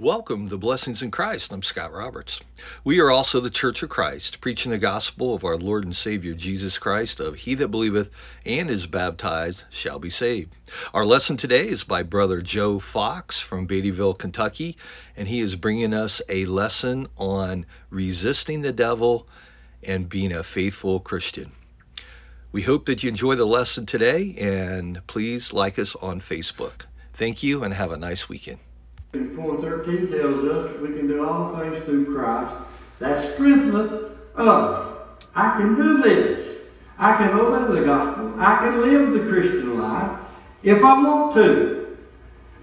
Welcome to Blessings in Christ. I'm Scott Roberts. We are also the Church of Christ, preaching the gospel of our Lord and Savior Jesus Christ, of He that believeth and is baptized shall be saved. Our lesson today is by Brother Joe Fox from Beattyville, Kentucky, and he is bringing us a lesson on resisting the devil and being a faithful Christian. We hope that you enjoy the lesson today, and please like us on Facebook. Thank you, and have a nice weekend. 4.13 tells us we can do all things through Christ that strengtheneth us. I can do this. I can obey the gospel. I can live the Christian life if I want to.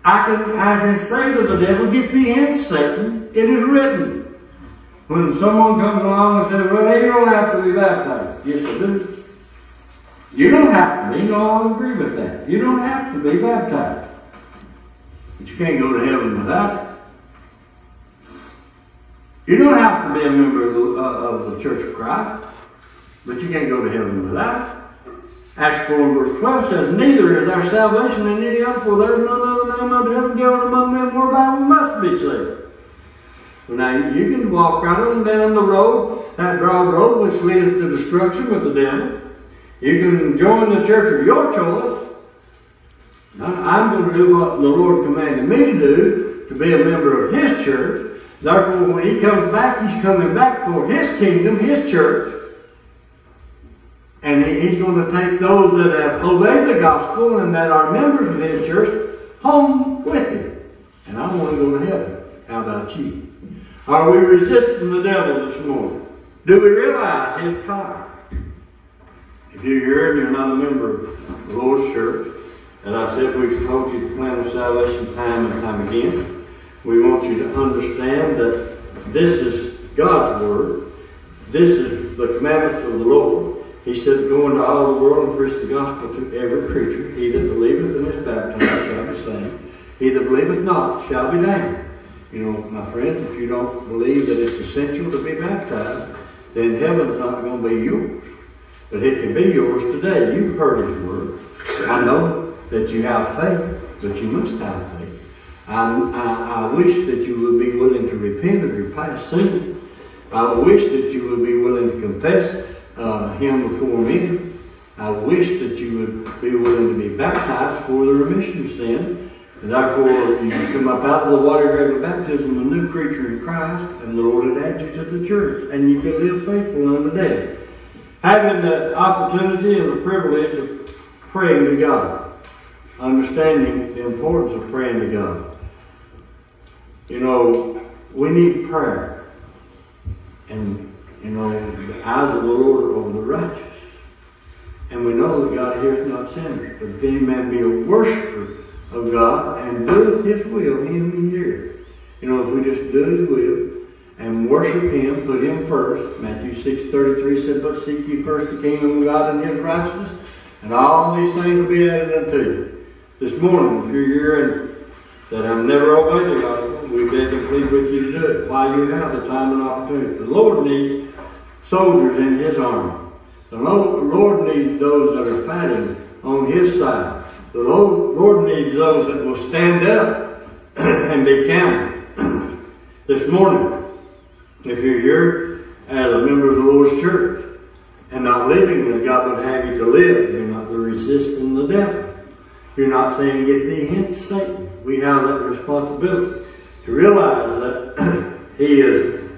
I can, I can say to the devil, get thee in, Satan. It is written. When someone comes along and says, well, you don't have to be baptized. Yes, I do. You don't have to be. No, I agree with that. You don't have to be baptized. But you can't go to heaven without it. You don't have to be a member of the, uh, of the Church of Christ, but you can't go to heaven without it. Acts 4 and verse 12 says, Neither is our salvation in any other, for there is none other name under heaven given among men whereby we must be saved. Now you can walk right on down the road, that broad road which leads to destruction with the devil. You can join the church of your choice, I'm going to do what the Lord commanded me to do, to be a member of His church. Therefore, when He comes back, He's coming back for His kingdom, His church. And He's going to take those that have obeyed the gospel and that are members of His church home with Him. And I want to go to heaven. How about you? Are we resisting the devil this morning? Do we realize his power? If you're here and you're not a member of the Lord's church, and I said we've told you the plan of salvation time and time again. We want you to understand that this is God's word. This is the commandments of the Lord. He said, Go into all the world and preach the gospel to every creature. He that believeth and is baptized shall be saved. He that believeth not shall be damned. You know, my friends, if you don't believe that it's essential to be baptized, then heaven's not going to be yours. But it can be yours today. You've heard His word. I know that you have faith, but you must have faith. I, I, I wish that you would be willing to repent of your past sin. I wish that you would be willing to confess uh, Him before men. I wish that you would be willing to be baptized for the remission of sin. Therefore, you come up out of the water grave of baptism, a new creature in Christ, and the Lord would add you to the church, and you can live faithful unto death. Having the opportunity and the privilege of praying to God understanding the importance of praying to God. You know, we need prayer. And, you know, the eyes of the Lord are over the righteous. And we know that God hears not sinners. But if any man be a worshiper of God and doeth his will, him he hears. You know, if we just do his will and worship him, put him first, Matthew 6 33 said, But seek ye first the kingdom of God and his righteousness, and all these things will be added unto you this morning, if you're here and that have never obeyed the gospel, we beg and plead with you to do it while you have the time and opportunity. The Lord needs soldiers in His army. The Lord needs those that are fighting on His side. The Lord needs those that will stand up and be counted. this morning, if you're here as a member of the Lord's church and not living as God would have you to live, you're not resisting the devil. You're not saying get thee hence, Satan. We have that responsibility to realize that he is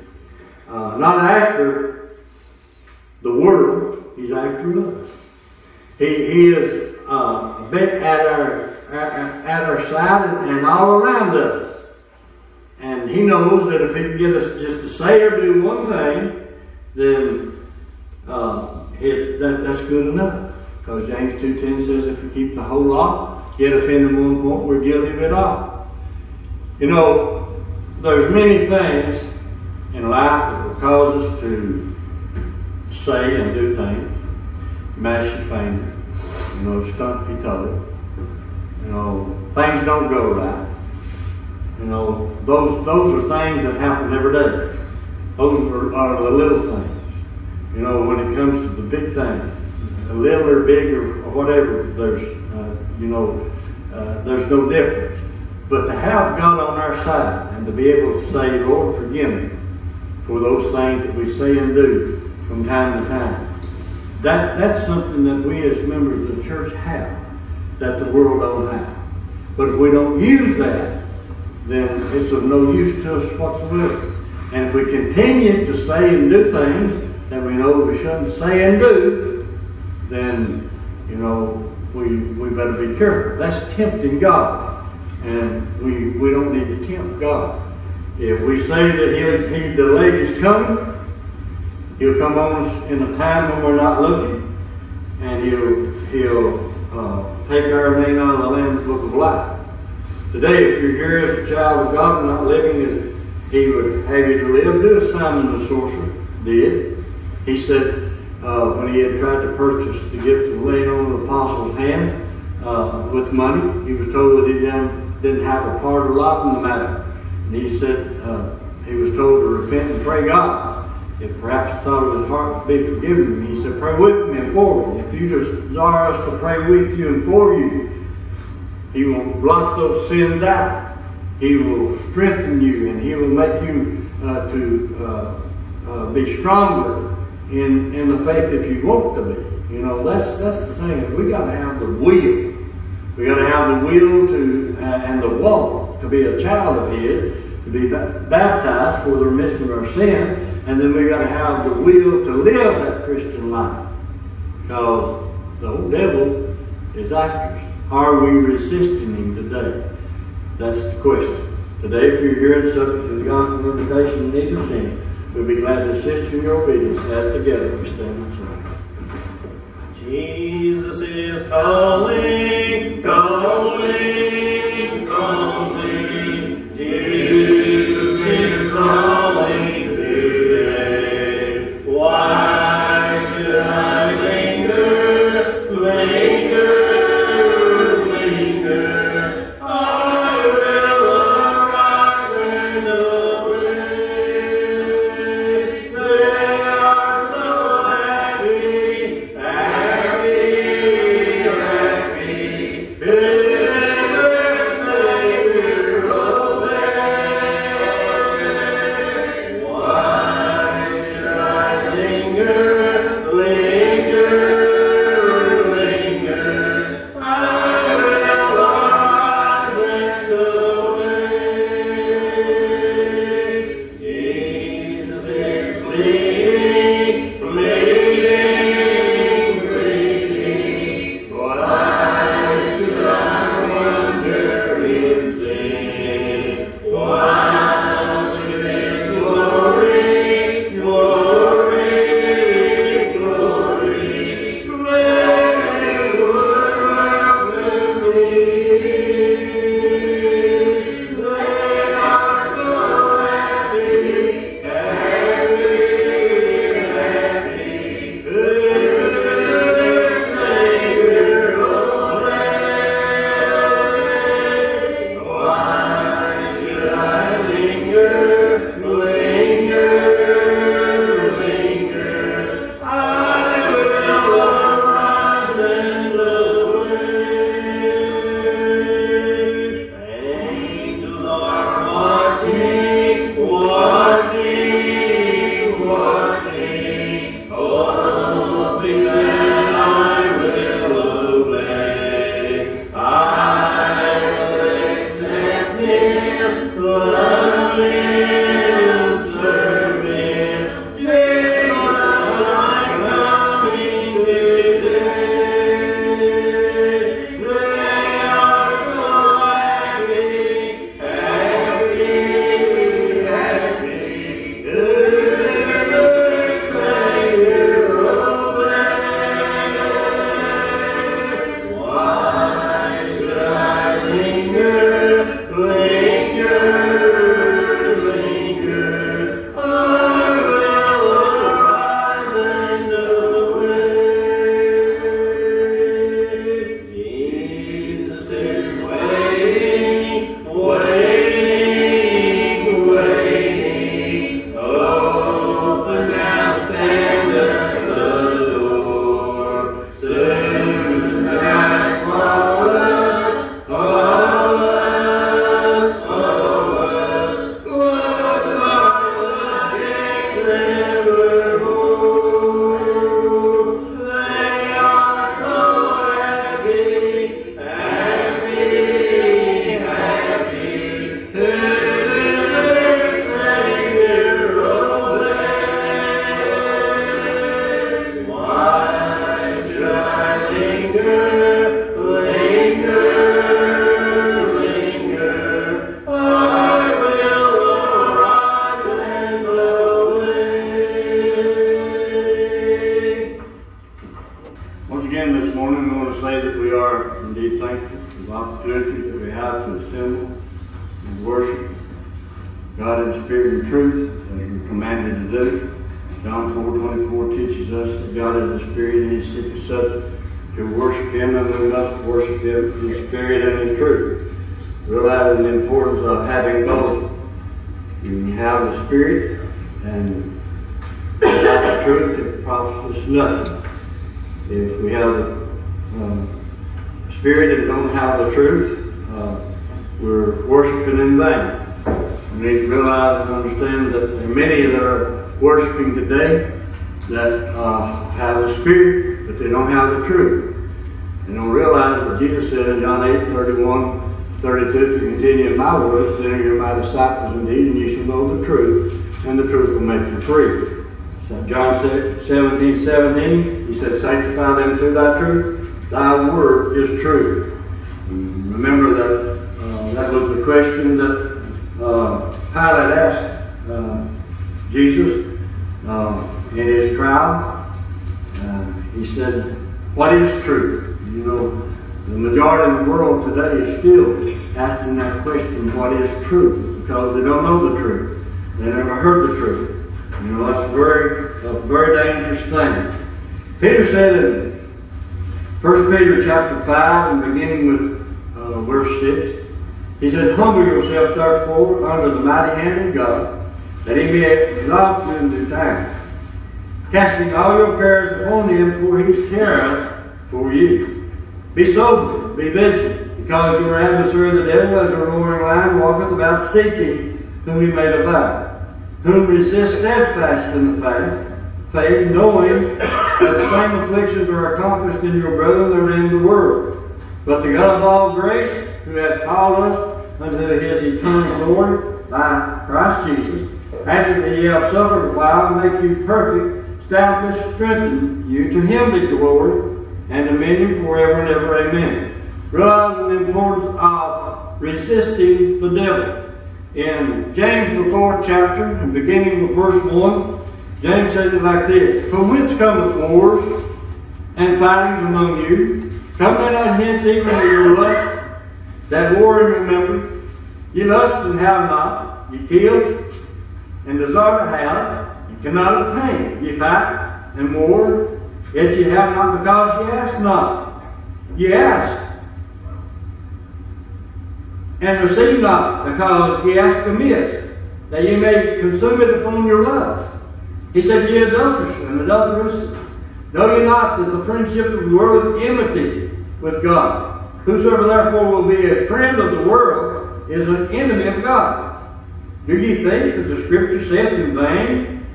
uh, not after the world, he's after us. He, he is uh, at our at our side and, and all around us. And he knows that if he can get us just to say or do one thing, then uh, it, that, that's good enough. Because James 2.10 says if we keep the whole law, yet offend in one point, we're guilty of it all. You know, there's many things in life that will cause us to say and do things. Mash your finger. You know, stump your toe. You know, things don't go right. You know, those those are things that happen every day. Those are, are the little things. You know, when it comes to the big things little or big or whatever, there's, uh, you know, uh, there's no difference. But to have God on our side and to be able to say, Lord, forgive me for those things that we say and do from time to time. That, that's something that we as members of the church have that the world don't have. But if we don't use that, then it's of no use to us whatsoever. And if we continue to say and do things that we know we shouldn't say and do, then, you know, we, we better be careful. That's tempting God. And we, we don't need to tempt God. If we say that he's, he's delayed his coming, he'll come on us in a time when we're not looking, and he'll, he'll uh, take our name out of the Lamb's Book of Life. Today, if you're here as a child of God, and not living as He would have you to live, do as Simon the sorcerer did. He said, uh, when he had tried to purchase the gift of laying on the apostles' hand uh, with money, he was told that he didn't, didn't have a part or lot in the matter. And he said, uh, he was told to repent and pray God. If perhaps he thought of his heart to be forgiven, he said, pray with me and for me. If you just desire us to pray with you and for you, he will blot those sins out. He will strengthen you and He will make you uh, to uh, uh, be stronger in, in the faith if you want to be. You know, that's, that's the thing. We got to have the will. We got to have the will to uh, and the want to be a child of His, to be baptized for the remission of our sin, and then we got to have the will to live that Christian life. Because the old devil is after us. Are we resisting Him today? That's the question. Today, if you're here and subject to the gospel invitation need of sin, we'll be glad to assist you in your obedience as together we stand and sing. Jesus is calling, calling, Amém. And understand that many that are worshiping today that uh, have the spirit, but they don't have the truth. They don't realize that Jesus said in John 8, 31, 32, if you continue in my words, then you're my disciples indeed, and you shall know the truth, and the truth will make you free. So John 17, 17, he said, Sanctify them through thy truth. Thy word is true. And remember that uh, that was the question that uh, Pilate asked Jesus uh, in his trial. Uh, he said, What is truth? You know, the majority of the world today is still asking that question, What is truth? Because they don't know the truth. They never heard the truth. You know, that's a very, a very dangerous thing. Peter said in 1 Peter chapter 5 and beginning with uh, verse 6, he said, Humble yourself therefore under the mighty hand of God, that he may you in due time, casting all your cares upon him, for he careth for you. Be sober, be vigilant, because your adversary the devil, as a roaring lion, walketh about seeking whom he may devour whom resist steadfast in the faith, faith, knowing that the same afflictions are accomplished in your brethren that are in the world. But the God of all grace, who hath called us unto his eternal glory by Christ Jesus, after that ye have suffered a while, make you perfect, establish, strengthen you. To him be glory and dominion forever and ever. Amen. Realizing the importance of resisting the devil. In James, the fourth chapter, and beginning with verse 1, James said it like this From whence cometh wars and fightings among you? Come they not hence even to your lust, that war in your members? Ye lust and have not, ye kill and desire to have, you cannot obtain. Ye fight and war, yet ye have not because ye ask not. Ye ask and receive not, because ye ask amiss, that ye may consume it upon your lust. He said, Ye adulterous and adulterous, know ye not that the friendship of the world is enmity with God? Whosoever therefore will be a friend of the world is an enemy of God. Do ye think that the Scripture saith in vain,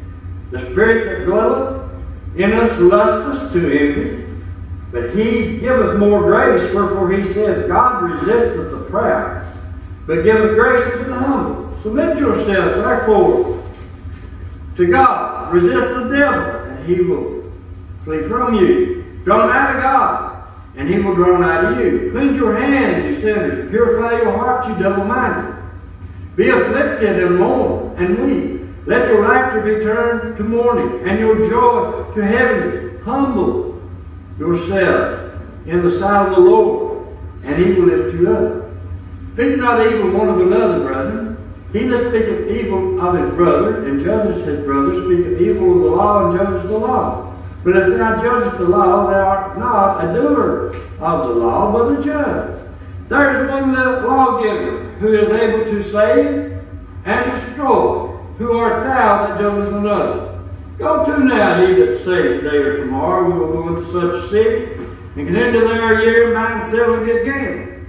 The Spirit that dwelleth in us lusteth to envy, but he giveth more grace, wherefore he said, God resisteth the proud, but giveth grace to the humble. Submit yourselves, therefore, to God. Resist the devil, and he will flee from you. Draw nigh to God, and he will draw nigh to you. Cleanse your hands, you sinners. Purify your hearts, you double-minded. Be afflicted and mourn and weep. Let your laughter be turned to mourning, and your joy to heaviness. Humble yourselves in the sight of the Lord, and he will lift you up. Speak not evil one of another, brethren. He that speaketh evil of his brother and judges his brother speaketh evil of the law and judges the law. But if thou judgest the law, thou art not a doer of the law, but a judge. There is one lawgiver who is able to save and destroy. Who art thou that judgest another? Go to now, ye that say today or tomorrow we will go into such city, and can enter there a year and buy and sell and get gain.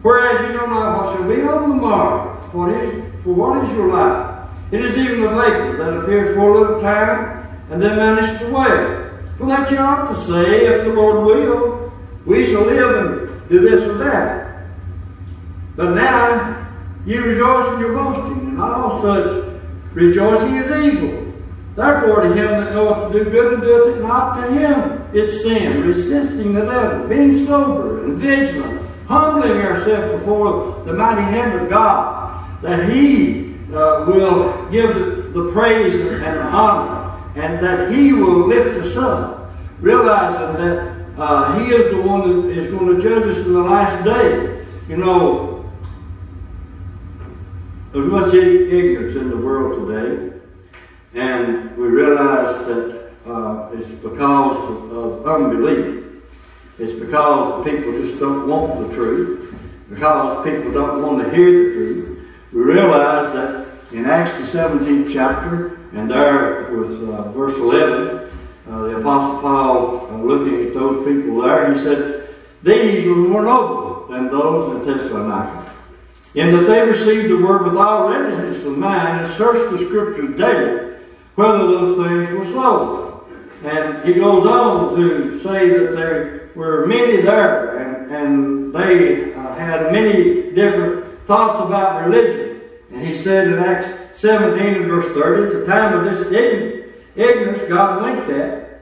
Whereas you know not what shall be on the morrow. What is for what is your life? It is even a vapor that appears for a little time and then vanishes away. For that you ought to say, if the Lord will, we shall live and do this or that. But now you rejoice in your boasting, and all such rejoicing is evil. Therefore, to him that knoweth to do good and doeth it not, to him it's sin, resisting the devil, being sober and vigilant, humbling ourselves before the mighty hand of God, that he uh, will give the, the praise and the honor, and that he will lift us up, realizing that uh, he is the one that is going to judge us in the last day. You know, There's much ignorance in the world today, and we realize that uh, it's because of, of unbelief. It's because people just don't want the truth, because people don't want to hear the truth. We realize that in Acts the 17th chapter, and there with uh, verse 11, uh, the Apostle Paul, uh, looking at those people there, he said, These were more noble than those in Thessalonica in that they received the word with all readiness of mind and searched the scriptures daily whether those things were so. And he goes on to say that there were many there and, and they uh, had many different thoughts about religion. And he said in Acts 17 and verse 30, at the time of this ignorance God winked at,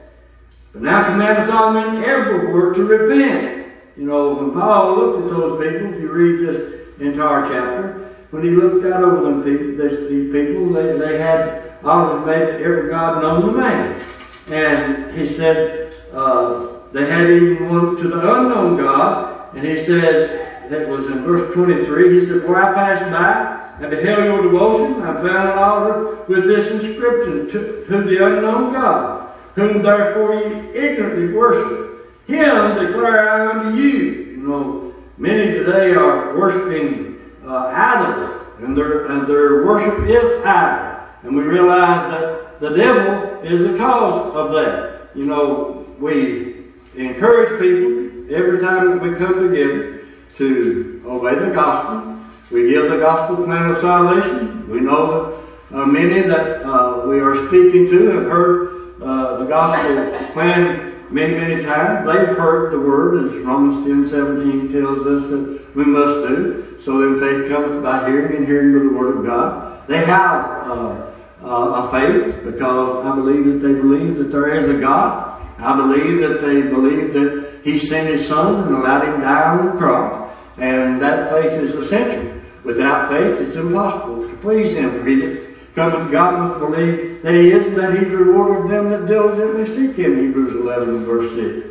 but now commandeth all men everywhere to repent. You know, when Paul looked at those people, if you read this entire chapter. When he looked out over them people, these people, they, they had always made every god known to man. And he said uh, they had even one to the unknown God. And he said, that was in verse 23, he said, Where I passed by and beheld your devotion, I found an altar with this inscription, to, to the unknown God, whom therefore ye ignorantly worship. Him declare I unto you. You know, Many today are worshiping uh, idols, and their, and their worship is idol. And we realize that the devil is the cause of that. You know, we encourage people every time that we come together to obey the gospel. We give the gospel plan of salvation. We know that uh, many that uh, we are speaking to have heard uh, the gospel plan many, many times. They've heard the word, as Romans 10 17 tells us that we must do. So then faith cometh by hearing, and hearing by the word of God. They have uh, uh, a faith because I believe that they believe that there is a God. I believe that they believe that He sent His Son and allowed Him to die on the cross. And that faith is essential. Without faith, it's impossible to please Him. Cometh God must believe that he is, that he's rewarded them that diligently seek him, Hebrews 11 and verse 6.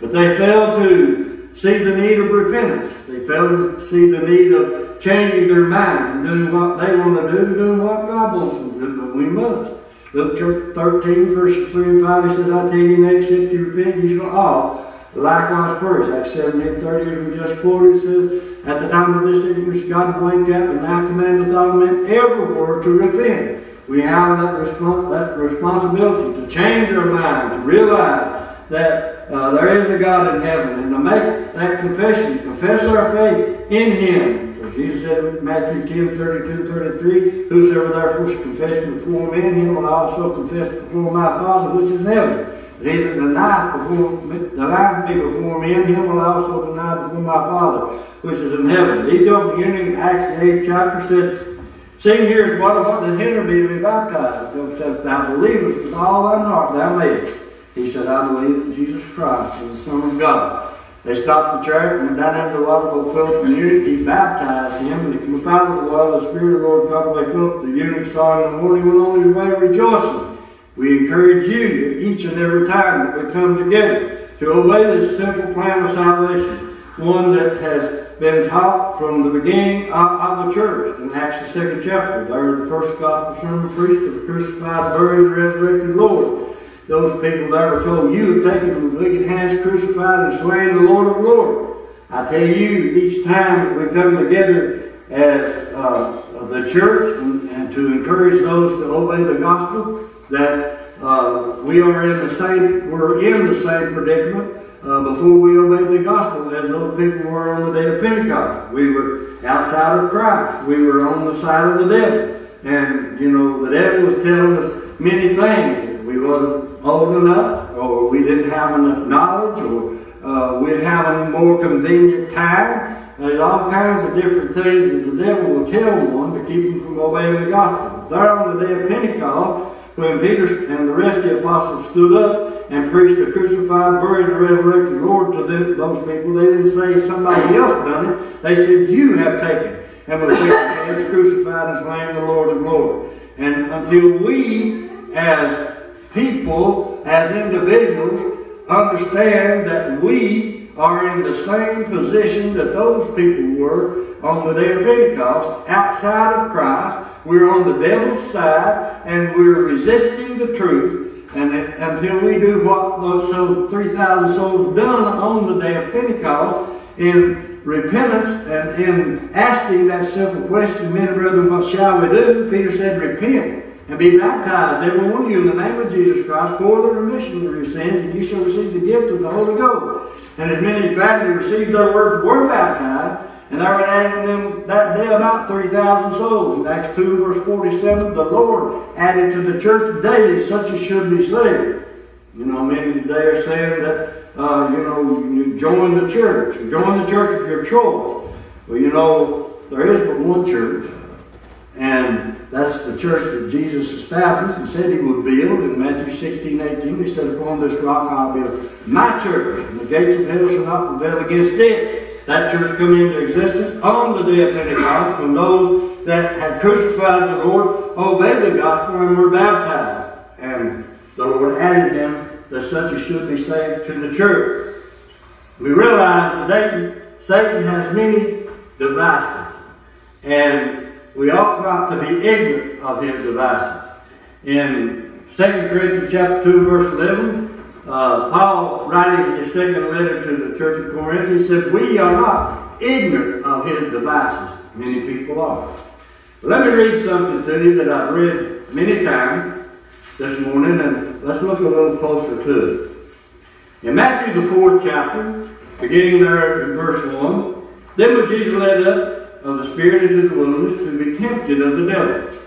But they failed to see the need of repentance. They failed to see the need of changing their mind and doing what they want to do and doing what God wants them to do, but we must. Luke 13, verses 3 and 5, he says, I tell you, except you repent, you shall all likewise perish. Acts 17, 30, as we just quoted, says, At the time of this ignorance, God winked out, and now commandeth all men everywhere to repent. We have that, that responsibility to change our mind, to realize that uh, there is a God in heaven, and to make that confession, confess our faith in Him. For Jesus said in Matthew 10, 32, 33, Whosoever therefore shall confess before men, him will also confess before my Father which is in heaven. That denieth before denieth me before men, him will also deny before my Father which is in heaven. Ethiopian eunuch in Acts the 8th chapter said, Seeing here is what, what does hinder me to be baptized? Job says, Thou believest with all thine heart, thou mayest. He said, I believe in Jesus Christ, the Son of God. They stopped the chariot and went down into the water to Philip the eunuch. He baptized him, and he came out of the water. The Spirit of the Lord caught away Philip. The eunuch saw him in the morning, went on his way rejoicing. We encourage you each and every time that we come together to obey this simple plan of salvation, one that has been taught from the beginning of, of, the church in Acts the second chapter. There, the first gospel sermon preached of the crucified, buried, and resurrected Lord. Those people that were told, You have taken from wicked hands crucified and slain the Lord of glory. I tell you, each time we come together as uh, the church and, and, to encourage those to obey the gospel, that uh, we are in the same, we're in the same predicament uh, before we obeyed the gospel as those people were on the day of Pentecost. We were outside of Christ. We were on the side of the devil. And, you know, the devil was telling us many things. We wasn't old enough, or we didn't have enough knowledge, or uh, we'd have a more convenient time. There's all kinds of different things that the devil will tell one to keep them from obeying the gospel. There on the day of Pentecost, when Peter and the rest of the apostles stood up and preached the crucified, buried, and resurrected Lord to them, those people. They didn't say somebody else done it. They said, You have taken and with their hands crucified and slain the Lord of glory. And until we, as people, as individuals, understand that we are in the same position that those people were on the day of Pentecost, outside of Christ. We're on the devil's side and we're resisting the truth. And until we do what those so 3,000 souls done on the day of Pentecost in repentance and in asking that simple question, men and brethren, what shall we do? Peter said, repent and be baptized, every one of you, in the name of Jesus Christ, for the remission of your sins, and you shall receive the gift of the Holy Ghost. And as many as gladly received their word were baptized, and there were added them that day about 3,000 souls. In Acts 2, verse 47, the Lord added to the church daily such as should be saved. You know, many today are saying that, uh, you know, you join the church, join the church of your choice. Well, you know, there is but one church, and that's the church that Jesus established and said he would build in Matthew 16, 18. He said, Upon this rock I'll build my church, and the gates of hell shall not prevail against it. That church come into existence on the day of Pentecost when those that had crucified the Lord obeyed the gospel and were baptized. And the Lord added them that such as should be saved to the church. We realize that Satan has many devices. And we ought not to be ignorant of his devices. In 2 Corinthians chapter 2, verse 11, uh, Paul, writing his second letter to the church of Corinth, he said, We are not ignorant of his devices. Many people are. Let me read something to you that I've read many times this morning, and let's look a little closer to it. In Matthew, the fourth chapter, beginning there in verse 1, then was Jesus led up of the Spirit into the wilderness to be tempted of the devil.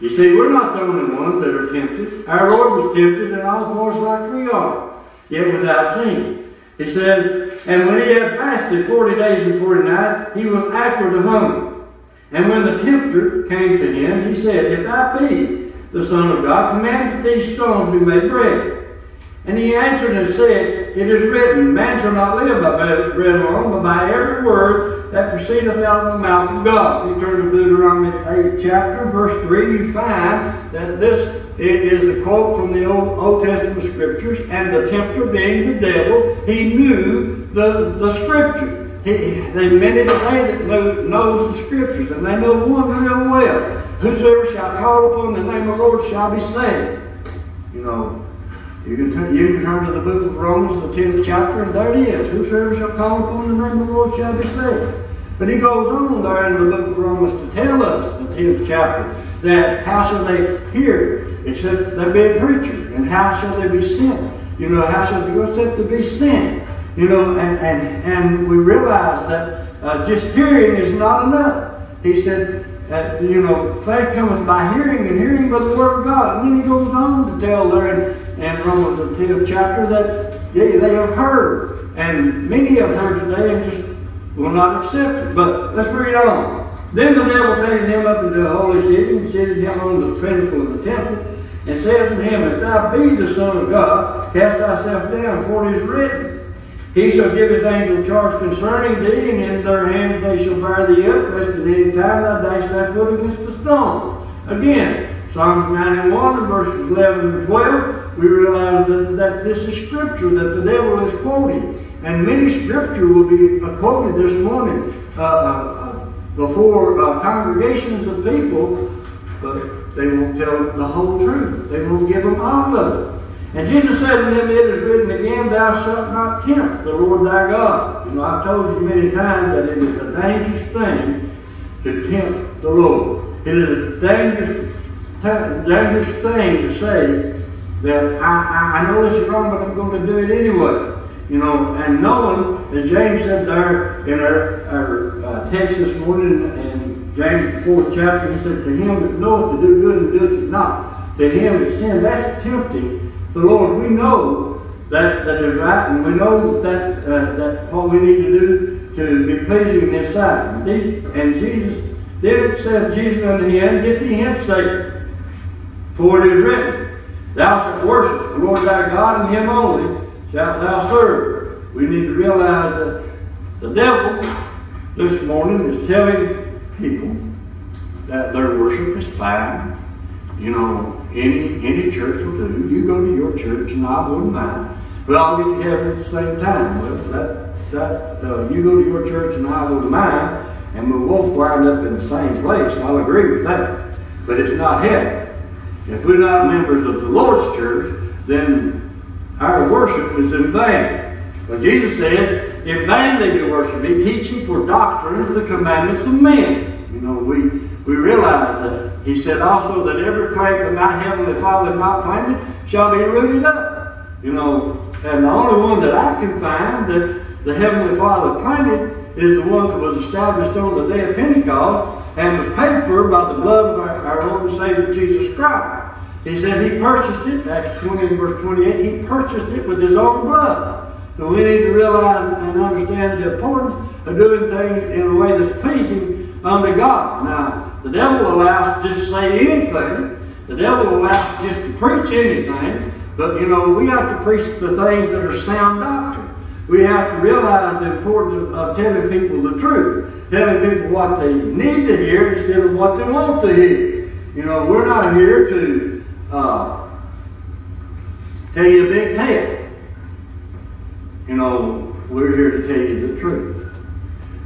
You see, we're not the only ones that are tempted. Our Lord was tempted in all points like we are, yet without sin. He says, And when he had fasted forty days and forty nights, he was after the hunger. And when the tempter came to him, he said, If I be the Son of God, command that these stones be made bread. And he answered and said, It is written, Man shall not live by bread alone, but by every word that proceedeth out of the mouth of God. If you turn to Deuteronomy 8 chapter, verse 3, you find that this is a quote from the Old, Old Testament scriptures, and the tempter being the devil, he knew the, the scripture. He, they many today that know, knows the scriptures, and they know one real well. Whosoever shall call upon the name of the Lord shall be saved. You know, you can, you can turn to the book of Romans, the 10th chapter, and there it is. Whosoever shall call upon the name of the Lord shall be saved. But he goes on there in the book of Romans to tell us, the 10th chapter, that how shall they hear except there be a preacher? And how shall they be sent? You know, how shall they go except to be sent? You know, and, and, and we realize that uh, just hearing is not enough. He said, uh, you know, faith cometh by hearing, and hearing by the word of God. And then he goes on to tell there in, in Romans the 10th chapter that they, they have heard. And many have heard today and just will not accept it. But let's read on. Then the devil taken him up into the holy city and seated him on the pinnacle of the temple, and said unto him, If thou be the Son of God, cast thyself down, for it is written, He shall give his angel charge concerning thee, and in their hands they shall bear thee up, lest at any time thou dash thy foot against the stone. Again, Psalms 91 verses 11 and 12, we realize that, that this is scripture that the devil is quoting. And many scripture will be quoted this morning uh, uh, before uh, congregations of people, but they won't tell the whole truth. They won't give them all of it. And Jesus said to them, It is written again, Thou shalt not tempt the Lord thy God. You know, I've told you many times that it is a dangerous thing to tempt the Lord. It is a dangerous, dangerous thing to say that I, I, I know this is wrong, but I'm going to do it anyway. You know, and knowing, as James said there in our, our uh, text this morning in James fourth chapter, he said, To him that knoweth to do good and doeth it not, to him that sin, that's tempting the Lord. We know that that is right, and we know that uh, that what we need to do to be pleasing in His sight. And, Jesus, then it said Jesus unto him, Get thee hence, Satan, for it is written, Thou shalt worship the Lord thy God, and Him only shalt thou serve. We need to realize that the devil this morning is telling people that their worship is fine. You know, any any church will do. You go to your church and go to mine. we all get together at the same time. Well, that, that, uh, you go to your church and I to mine, and we'll both wind up in the same place. I'll agree with that. But it's not heaven. If we're not members of the Lord's church, then our worship is in vain. But Jesus said, in vain they do worship me, teaching for doctrines the commandments of men. You know, we, we realize that. He said also that every plant that my heavenly Father has not planted shall be rooted up. You know, and the only one that I can find that the heavenly Father planted is the one that was established on the day of Pentecost and was paid for by the blood of our, our Lord and Savior Jesus Christ. He said he purchased it, Acts 20 and verse 28, he purchased it with his own blood. So we need to realize and understand the importance of doing things in a way that's pleasing unto God. Now, the devil allows to just say anything. The devil allows just to preach anything. But, you know, we have to preach the things that are sound doctrine. We have to realize the importance of, of telling people the truth. Telling people what they need to hear instead of what they want to hear. You know, we're not here to uh, tell you a big tale. You know, we're here to tell you the truth.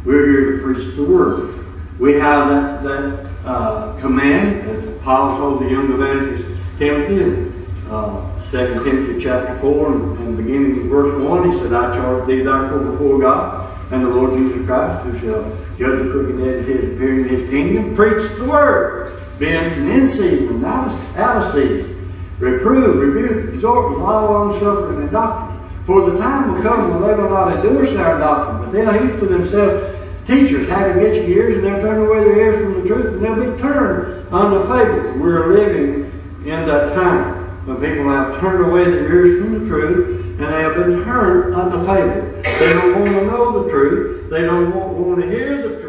We're here to preach the word. We have that, that uh, command, as Paul told the young evangelist Timothy, uh, 2 Timothy chapter 4, and, and beginning with verse 1, he said, I charge thee therefore before God and the Lord Jesus Christ, who shall judge the crooked head of his appearing in his kingdom, preach the word, be instant in season and out of, out of season. Reprove, rebuke, exhort with all long-suffering and doctrine. For the time will come when they will not endure sound doctrine, but they'll heap to themselves teachers having itching ears, and they'll turn away their ears from the truth, and they'll be turned unto fables. We're living in that time when people have turned away their ears from the truth, and they have been turned unto fables. They don't want to know the truth. They don't want, want to hear the truth.